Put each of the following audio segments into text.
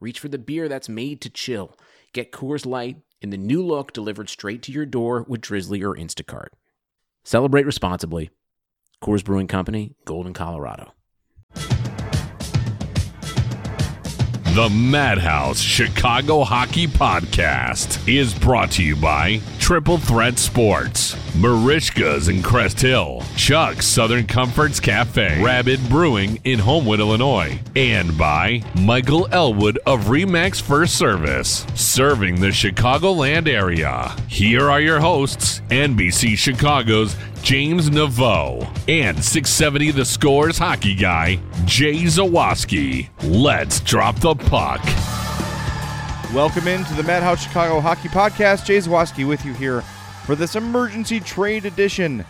reach for the beer that's made to chill. Get Coors Light in the new look delivered straight to your door with Drizly or Instacart. Celebrate responsibly. Coors Brewing Company, Golden, Colorado. The Madhouse Chicago Hockey Podcast is brought to you by Triple Threat Sports, Merichka's in Crest Hill, Chuck's Southern Comforts Cafe, Rabid Brewing in Homewood, Illinois, and by Michael Elwood of Remax First Service, serving the Chicagoland area. Here are your hosts, NBC Chicago's James Neveau, and 670 The Scores hockey guy, Jay Zawaski. Let's drop the puck. Welcome into the Madhouse Chicago Hockey Podcast. Jay Zawaski with you here for this emergency trade edition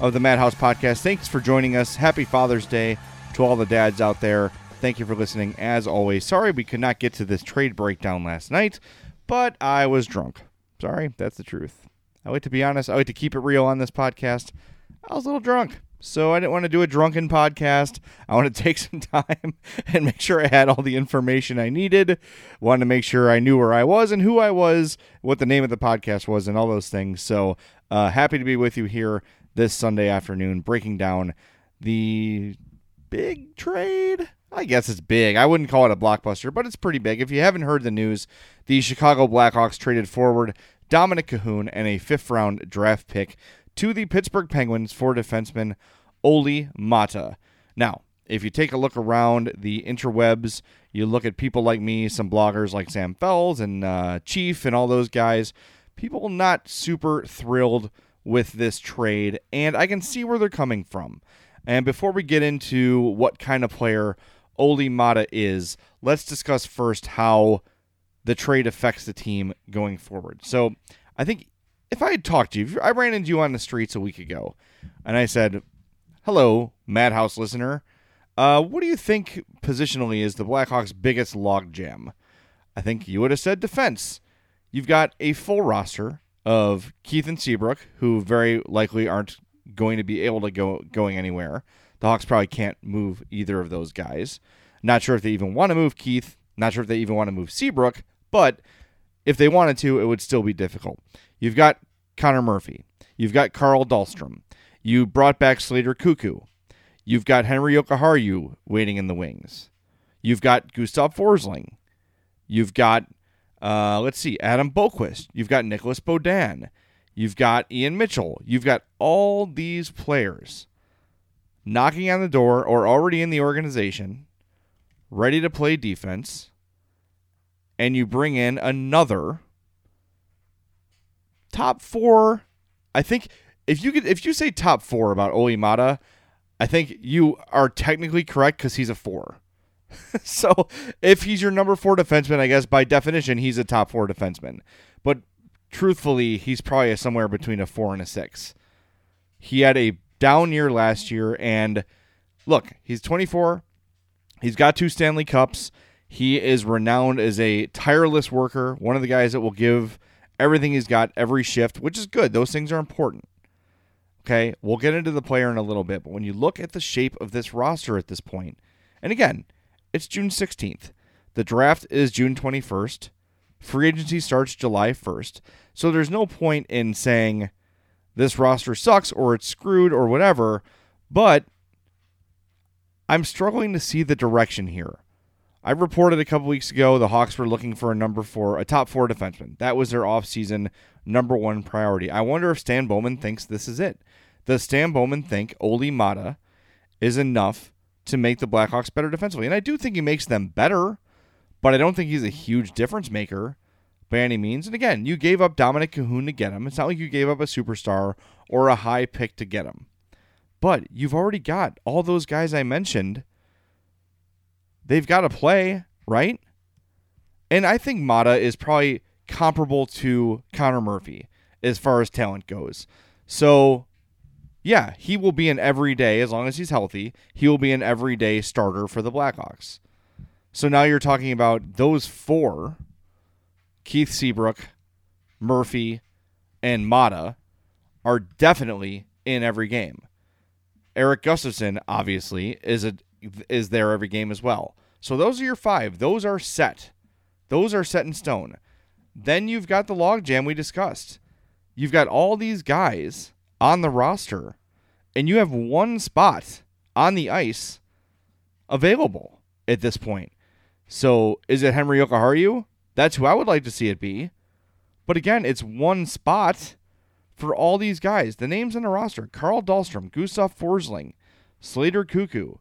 of the Madhouse Podcast. Thanks for joining us. Happy Father's Day to all the dads out there. Thank you for listening as always. Sorry we could not get to this trade breakdown last night, but I was drunk. Sorry, that's the truth. I like to be honest. I like to keep it real on this podcast. I was a little drunk. So I didn't want to do a drunken podcast. I want to take some time and make sure I had all the information I needed. Wanted to make sure I knew where I was and who I was, what the name of the podcast was, and all those things. So uh, happy to be with you here this Sunday afternoon, breaking down the big trade. I guess it's big. I wouldn't call it a blockbuster, but it's pretty big. If you haven't heard the news, the Chicago Blackhawks traded forward Dominik Kahun, and a fifth round draft pick to the Pittsburgh Penguins for defenseman Olli Maatta. Now, if you take a look around the interwebs, you look at people like me, some bloggers like Sam Fels and uh, Chief and all those guys, people not super thrilled with this trade, and I can see where they're coming from. And before we get into what kind of player Olli Maatta is, let's discuss first how the trade affects the team going forward. So I think if I had talked to you, I ran into you on the streets a week ago and I said, Hello, Madhouse listener. Uh, what do you think positionally is the Blackhawks' biggest logjam? I think you would have said defense. You've got a full roster of Keith and Seabrook, who very likely aren't going to be able to go going anywhere. The Hawks probably can't move either of those guys. Not sure if they even want to move Keith. Not sure if they even want to move Seabrook. But if they wanted to, it would still be difficult. You've got Connor Murphy. You've got Carl Dahlstrom. You brought back Slater Koekkoek. You've got Henri Jokiharju waiting in the wings. You've got Gustav Forsling. You've got, uh, let's see, Adam Boqvist. You've got Nicolas Beaudin. You've got Ian Mitchell. You've got all these players knocking on the door or already in the organization, ready to play defense and you bring in another top four. I think if you could, if you say top four about Olli Maatta, I think you are technically correct because he's a four. so if he's your number four defenseman, I guess by definition he's a top four defenseman. But truthfully, he's probably somewhere between a four and a six. He had a down year last year, and look, he's 24. He's got two Stanley Cups. He is renowned as a tireless worker, one of the guys that will give everything he's got every shift, which is good. Those things are important. Okay, we'll get into the player in a little bit, but when you look at the shape of this roster at this point, and again, it's June 16th. The draft is June 21st. Free agency starts July 1st. So there's no point in saying this roster sucks or it's screwed or whatever, but I'm struggling to see the direction here. I reported a couple weeks ago the Hawks were looking for a number four, a top four defenseman. That was their offseason number one priority. I wonder if Stan Bowman thinks this is it. Does Stan Bowman think Olli Maatta is enough to make the Blackhawks better defensively? And I do think he makes them better, but I don't think he's a huge difference maker by any means. And again, you gave up Dominic Kahun to get him. It's not like you gave up a superstar or a high pick to get him. But you've already got all those guys I mentioned they've got to play, right? And I think Maatta is probably comparable to Connor Murphy as far as talent goes. So, yeah, he will be an everyday, as long as he's healthy, he will be an everyday starter for the Blackhawks. So now you're talking about those four Keith Seabrook, Murphy, and Maatta are definitely in every game. Eric Gustafsson, obviously, is a is there every game as well. So those are your five. Those are set. Those are set in stone. Then you've got the logjam we discussed. You've got all these guys on the roster, and you have one spot on the ice available at this point. So is it Henri Jokiharju? That's who I would like to see it be. But again, it's one spot for all these guys. The names on the roster Carl Dahlstrom, Gustav Forsling, Slater Koekkoek.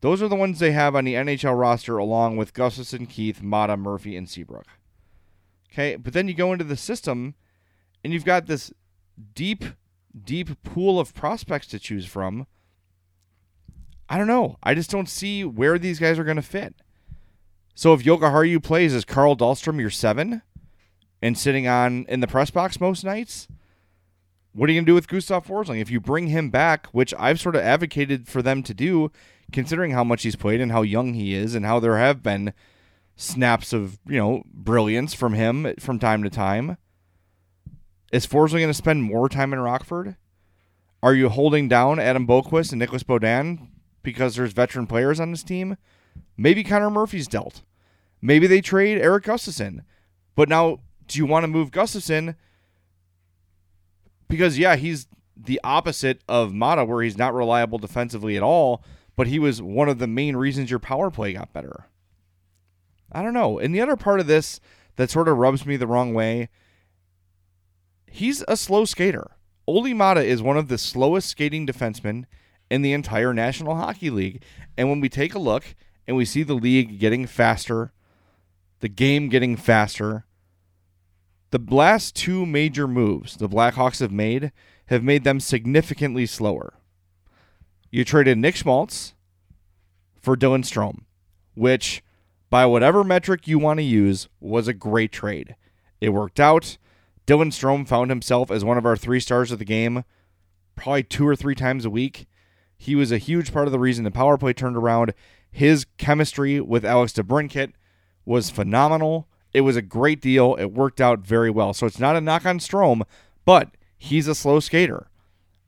Those are the ones they have on the NHL roster along with Gustafsson, Keith, Maatta, Murphy, and Seabrook. Okay, but then you go into the system and you've got this deep, deep pool of prospects to choose from. I don't know. I just don't see where these guys are going to fit. So if Jokiharju plays, is Carl Dahlstrom your seven and sitting on in the press box most nights? What are you going to do with Gustav Forsling? If you bring him back, which I've sort of advocated for them to do, considering how much he's played and how young he is, and how there have been snaps of, you know, brilliance from him from time to time. Is Forsling going to spend more time in Rockford? Are you holding down Adam Boqvist and Nicolas Beaudin because there's veteran players on this team? Maybe Connor Murphy's dealt. Maybe they trade Eric Gustafsson. But now, do you want to move Gustafsson? Because, yeah, he's the opposite of Maatta, where he's not reliable defensively at all, but he was one of the main reasons your power play got better. I don't know. And the other part of this that sort of rubs me the wrong way, he's a slow skater. Olli Maatta is one of the slowest skating defensemen in the entire National Hockey League. And when we take a look and we see the league getting faster, the game getting faster, the last two major moves the Blackhawks have made have made them significantly slower. You traded Nick Schmaltz for Dylan Strome, which, by whatever metric you want to use, was a great trade. It worked out. Dylan Strome found himself as one of our three stars of the game probably two or three times a week. He was a huge part of the reason the power play turned around. His chemistry with Alex DeBrincat was phenomenal. It was a great deal. It worked out very well. So it's not a knock on Strome, but he's a slow skater.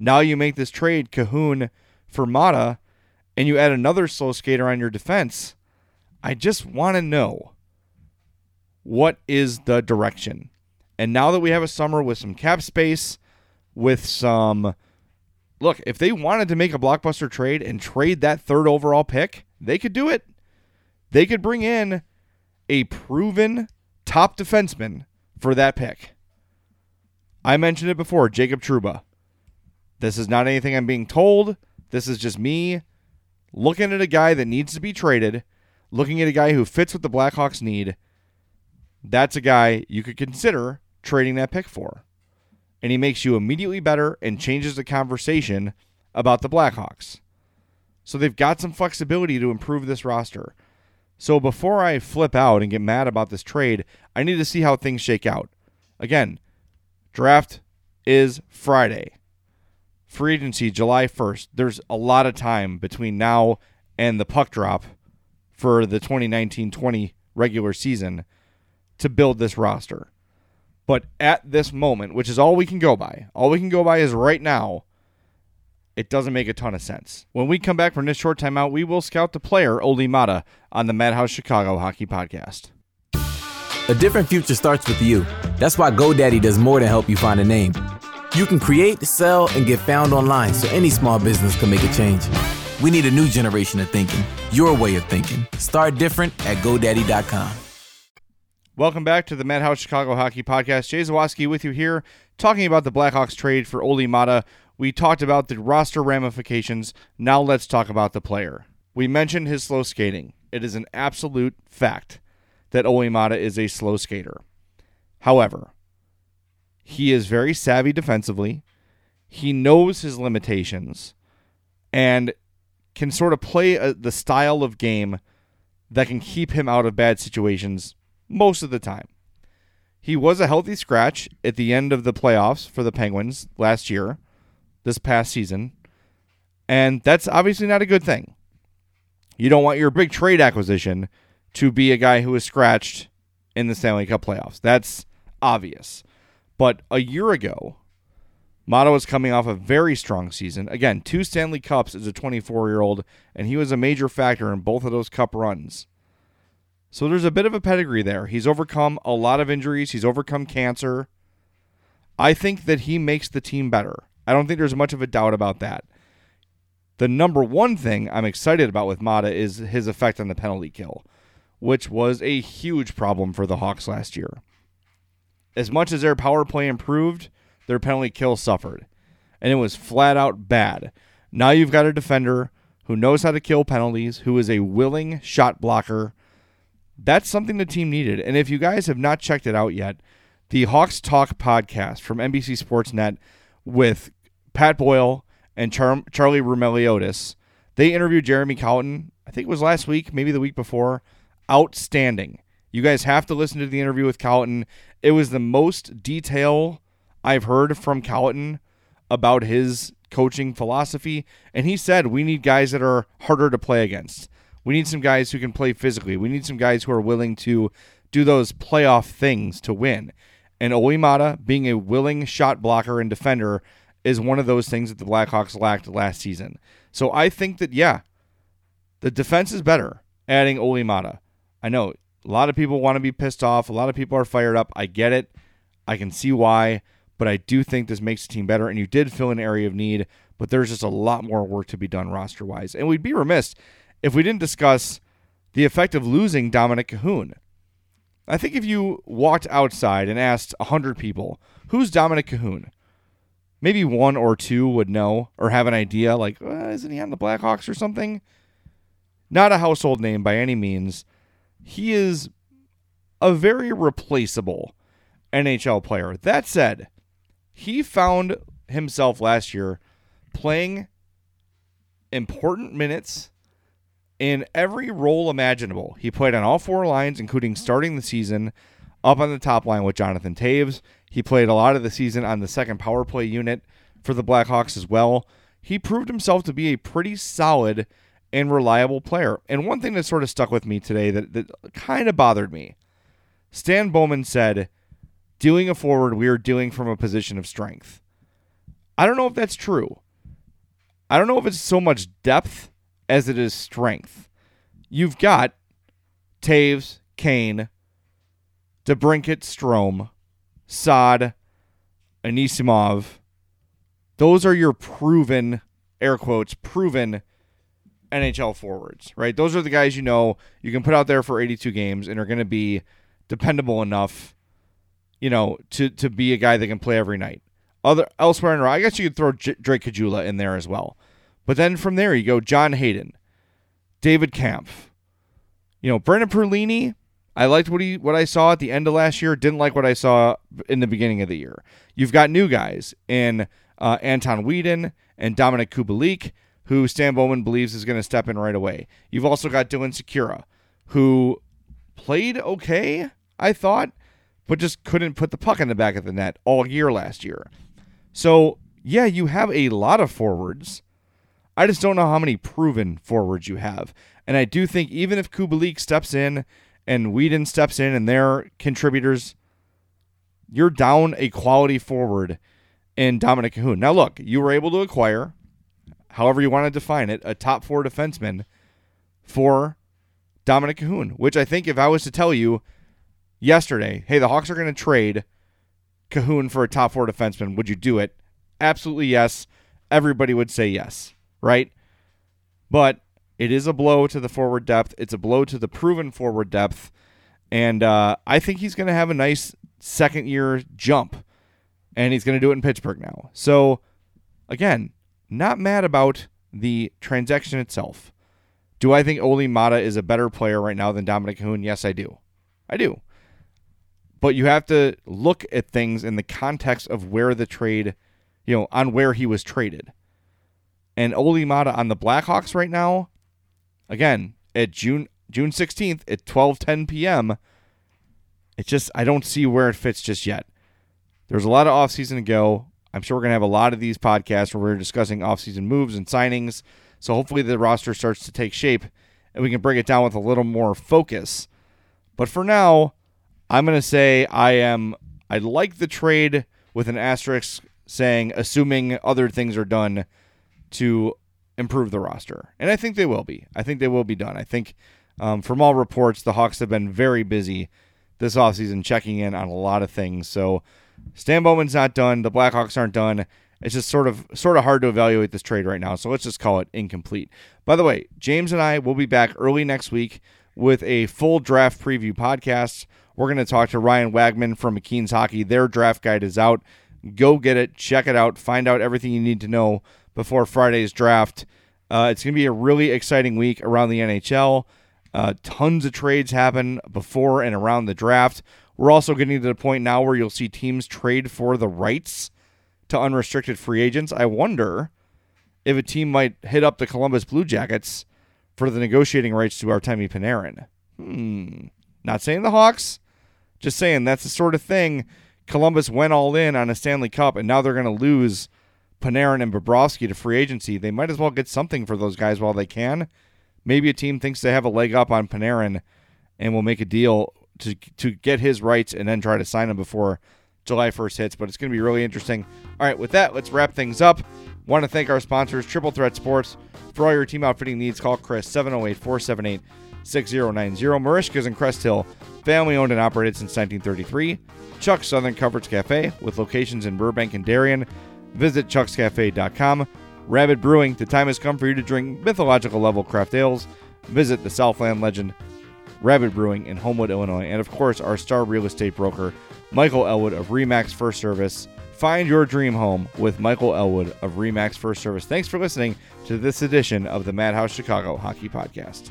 Now you make this trade, Kahun for Maatta, and you add another slow skater on your defense. I just want to know what is the direction. And now that we have a summer with some cap space, with some look, if they wanted to make a blockbuster trade and trade that third overall pick, they could do it. They could bring in a proven top defenseman for that pick. I mentioned it before, Jacob Trouba. This is not anything I'm being told. This is just me looking at a guy that needs to be traded, looking at a guy who fits what the Blackhawks need. That's a guy you could consider trading that pick for. And he makes you immediately better and changes the conversation about the Blackhawks. So they've got some flexibility to improve this roster. So before I flip out and get mad about this trade, I need to see how things shake out. Again, draft is Friday. Free agency July 1st. There's a lot of time between now and the puck drop for the 2019-20 regular season to build this roster. But at this moment, which is all we can go by, all we can go by is right now, it doesn't make a ton of sense. When we come back from this short timeout, we will scout the player Olli Maatta on the Madhouse Chicago Hockey Podcast. A different future starts with you. That's why GoDaddy does more than help you find a name. You can create, sell, and get found online so any small business can make a change. We need a new generation of thinking, your way of thinking. Start different at GoDaddy.com. Welcome back to the Madhouse Chicago Hockey Podcast. Jay Zawaski with you here, talking about the Blackhawks trade for Olli Maatta. We talked about the roster ramifications. Now let's talk about the player. We mentioned his slow skating. It is an absolute fact that Olli Maatta is a slow skater. However, he is very savvy defensively. He knows his limitations and can sort of play a, the style of game that can keep him out of bad situations most of the time. He was a healthy scratch at the end of the playoffs for the Penguins last year, this past season. And that's obviously not a good thing. You don't want your big trade acquisition to be a guy who is scratched in the Stanley Cup playoffs. That's obvious. But a year ago, Maatta was coming off a very strong season. Again, two Stanley Cups as a 24 year old, and he was a major factor in both of those cup runs. So there's a bit of a pedigree there. He's overcome a lot of injuries, he's overcome cancer. I think that he makes the team better. I don't think there's much of a doubt about that. The number one thing I'm excited about with Maatta is his effect on the penalty kill, which was a huge problem for the Hawks last year. As much as their power play improved, their penalty kill suffered, and it was flat out bad. Now you've got a defender who knows how to kill penalties, who is a willing shot blocker, that's something the team needed. And if you guys have not checked it out yet, the Hawks Talk podcast from NBC Sportsnet with Pat Boyle and Char- Charlie Roumeliotis. they interviewed Jeremy Colliton. I think it was last week, maybe the week before. Outstanding. You guys have to listen to the interview with Colliton. It was the most detail I've heard from Colliton about his coaching philosophy. And he said, we need guys that are harder to play against. We need some guys who can play physically. We need some guys who are willing to do those playoff things to win. And Olli Maatta, being a willing shot blocker and defender, is one of those things that the Blackhawks lacked last season. So I think that, yeah, the defense is better adding Olli Maatta. I know a lot of people want to be pissed off. A lot of people are fired up. I get it. I can see why. But I do think this makes the team better. And you did fill an area of need, but there's just a lot more work to be done roster wise. And we'd be remiss if we didn't discuss the effect of losing Dominik Kahun. I think if you walked outside and asked 100 people, who's Dominik Kahun? Maybe one or two would know or have an idea, like, uh, isn't he on the Blackhawks or something? Not a household name by any means. He is a very replaceable NHL player. That said, he found himself last year playing important minutes in every role imaginable. He played on all four lines, including starting the season up on the top line with Jonathan Toews. He played a lot of the season on the second power play unit for the Blackhawks as well. He proved himself to be a pretty solid and reliable player. And one thing that sort of stuck with me today that, that kind of bothered me Stan Bowman said, doing a forward, we are doing from a position of strength. I don't know if that's true. I don't know if it's so much depth as it is strength. You've got Toews, Kane, DeBrincat, Strome, Saad, Anisimov. Those are your proven, air quotes, proven NHL forwards, right? Those are the guys you know you can put out there for 82 games and are going to be dependable enough, you know, to to be a guy that can play every night. Other elsewhere in row, I guess you could throw J- Drake Caggiula in there as well. But then from there, you go John Hayden, David Kampf. You know, Brendan Perlini, I liked what he what I saw at the end of last year. Didn't like what I saw in the beginning of the year. You've got new guys in uh, Anton Wedin and Dominik Kubalik, who Stan Bowman believes is going to step in right away. You've also got Dylan Sikura, who played okay, I thought, but just couldn't put the puck in the back of the net all year last year. So yeah, you have a lot of forwards I just don't know how many proven forwards you have. And I do think even if Kubalik steps in and Wedin steps in and they're contributors, you're down a quality forward in Dominik Kahun. Now, look, you were able to acquire, however you want to define it, a top four defenseman for Dominik Kahun, which I think if I was to tell you yesterday, hey, the Hawks are going to trade Kahun for a top four defenseman, would you do it? Absolutely yes. Everybody would say yes right? But it is a blow to the forward depth. It's a blow to the proven forward depth. And uh, I think he's going to have a nice second year jump. And he's going to do it in Pittsburgh now. So, again, not mad about the transaction itself. Do I think Olli Maatta is a better player right now than Dominik Kahun? Yes, I do. I do. But you have to look at things in the context of where the trade, you know, on where he was traded and Olli Maatta on the Blackhawks right now, again, at June June 16th at 12:10 p.m., It's just I don't see where it fits just yet. There's a lot of offseason to go. I'm sure we're gonna have a lot of these podcasts where we're discussing offseason moves and signings. So hopefully the roster starts to take shape and we can break it down with a little more focus. But for now, I'm gonna say I am I like the trade with an asterisk saying assuming other things are done to improve the roster. And I think they will be. I think they will be done. I think um, from all reports, the Hawks have been very busy this offseason checking in on a lot of things. So Stan Bowman's not done. The Blackhawks aren't done. It's just sort of sort of hard to evaluate this trade right now. So let's just call it incomplete. By the way, James and I will be back early next week with a full draft preview podcast. We're going to talk to Ryan Wagman from McKeen's Hockey. Their draft guide is out. Go get it, check it out, find out everything you need to know before Friday's draft. Uh, it's going to be a really exciting week around the NHL. Uh, tons of trades happen before and around the draft. We're also getting to the point now where you'll see teams trade for the rights to unrestricted free agents. I wonder if a team might hit up the Columbus Blue Jackets for the negotiating rights to Artemi Panarin. Hmm. Not saying the Hawks, just saying that's the sort of thing. Columbus went all in on a Stanley Cup, and now they're going to lose Panarin and Bobrovsky to free agency. They might as well get something for those guys while they can. Maybe a team thinks they have a leg up on Panarin and will make a deal to to get his rights and then try to sign him before July 1st hits. But it's going to be really interesting. All right, with that, let's wrap things up. Want to thank our sponsors, Triple Threat Sports. For all your team outfitting needs, call Chris 708 478 6090. Merichka's in Crest Hill, family owned and operated since 1933. Chuck's Southern Comforts Cafe, with locations in Burbank and Darien. Visit chuckscafe.com. Rabid Brewing, the time has come for you to drink mythological level craft ales. Visit the Southland legend, Rabid Brewing in Homewood, Illinois. And of course, our star real estate broker, Michael Elwood of Remax First Service. Find your dream home with Michael Elwood of Remax First Service. Thanks for listening to this edition of the Madhouse Chicago Hockey Podcast.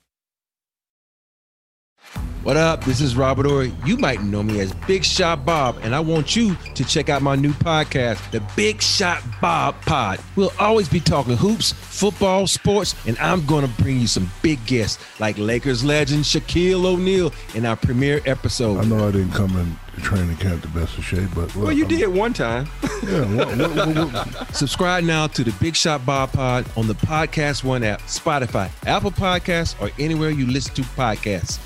What up? This is Robert Orr. You might know me as Big Shot Bob, and I want you to check out my new podcast, The Big Shot Bob Pod. We'll always be talking hoops, football, sports, and I'm going to bring you some big guests like Lakers legend Shaquille O'Neal in our premiere episode. I know I didn't come in the training camp the best of shape, but well, you I'm, did one time. Yeah. What, what, what, Subscribe now to the Big Shot Bob Pod on the Podcast One app, Spotify, Apple Podcasts, or anywhere you listen to podcasts.